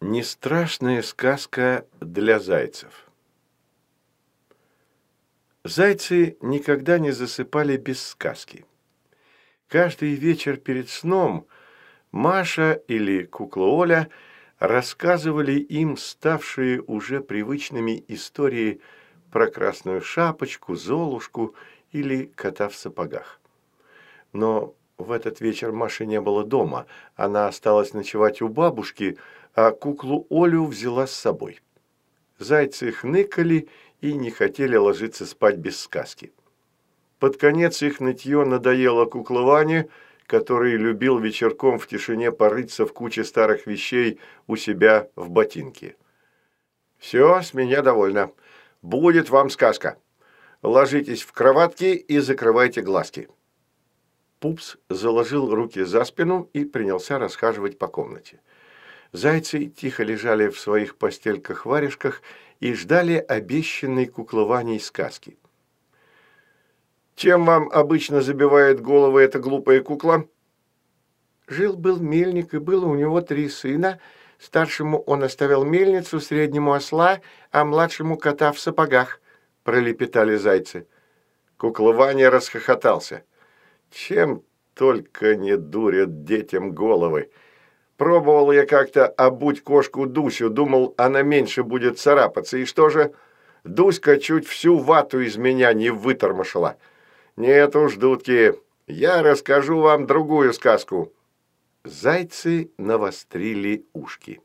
Не страшная сказка для зайцев. Зайцы никогда не засыпали без сказки. Каждый вечер перед сном Маша или кукла Оля рассказывали им ставшие уже привычными истории про красную шапочку, золушку или кота в сапогах. Но в этот вечер Маши не было дома, она осталась ночевать у бабушки – а куклу Олю взяла с собой. Зайцы хныкали и не хотели ложиться спать без сказки. Под конец их нытье надоело кукловане, который любил вечерком в тишине порыться в куче старых вещей у себя в ботинке. «Все, с меня довольно. Будет вам сказка. Ложитесь в кроватки и закрывайте глазки». Пупс заложил руки за спину и принялся расхаживать по комнате. Зайцы тихо лежали в своих постельках-варежках и ждали обещанной куклованей сказки. «Чем вам обычно забивает головы эта глупая кукла?» Жил-был мельник, и было у него три сына. Старшему он оставил мельницу, среднему осла, а младшему кота в сапогах, – пролепетали зайцы. Куклование расхохотался. «Чем только не дурят детям головы!» Пробовал я как-то обуть кошку Дусю, думал, она меньше будет царапаться. И что же? Дуська чуть всю вату из меня не вытормошила. Нет уж, дудки, я расскажу вам другую сказку. Зайцы навострили ушки.